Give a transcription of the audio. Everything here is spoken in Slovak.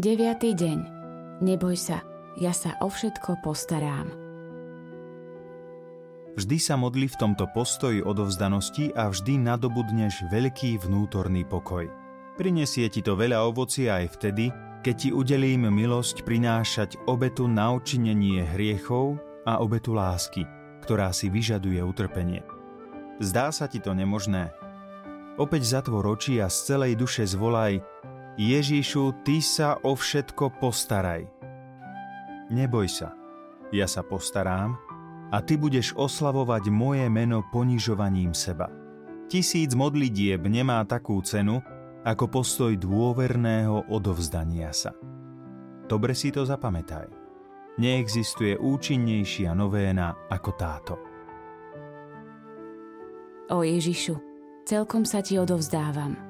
Deviatý deň. Neboj sa, ja sa o všetko postarám. Vždy sa modli v tomto postoji odovzdanosti a vždy nadobudneš veľký vnútorný pokoj. Prinesie ti to veľa ovocia aj vtedy, keď ti udelím milosť prinášať obetu na očinenie hriechov a obetu lásky, ktorá si vyžaduje utrpenie. Zdá sa ti to nemožné? Opäť zatvor oči a z celej duše zvolaj Ježišu, Ty sa o všetko postaraj. Neboj sa, ja sa postarám a Ty budeš oslavovať moje meno ponižovaním seba. Tisíc modlitieb nemá takú cenu, ako postoj dôverného odovzdania sa. Dobre si to zapamätaj. Neexistuje účinnejšia novéna ako táto. O Ježišu, celkom sa ti odovzdávam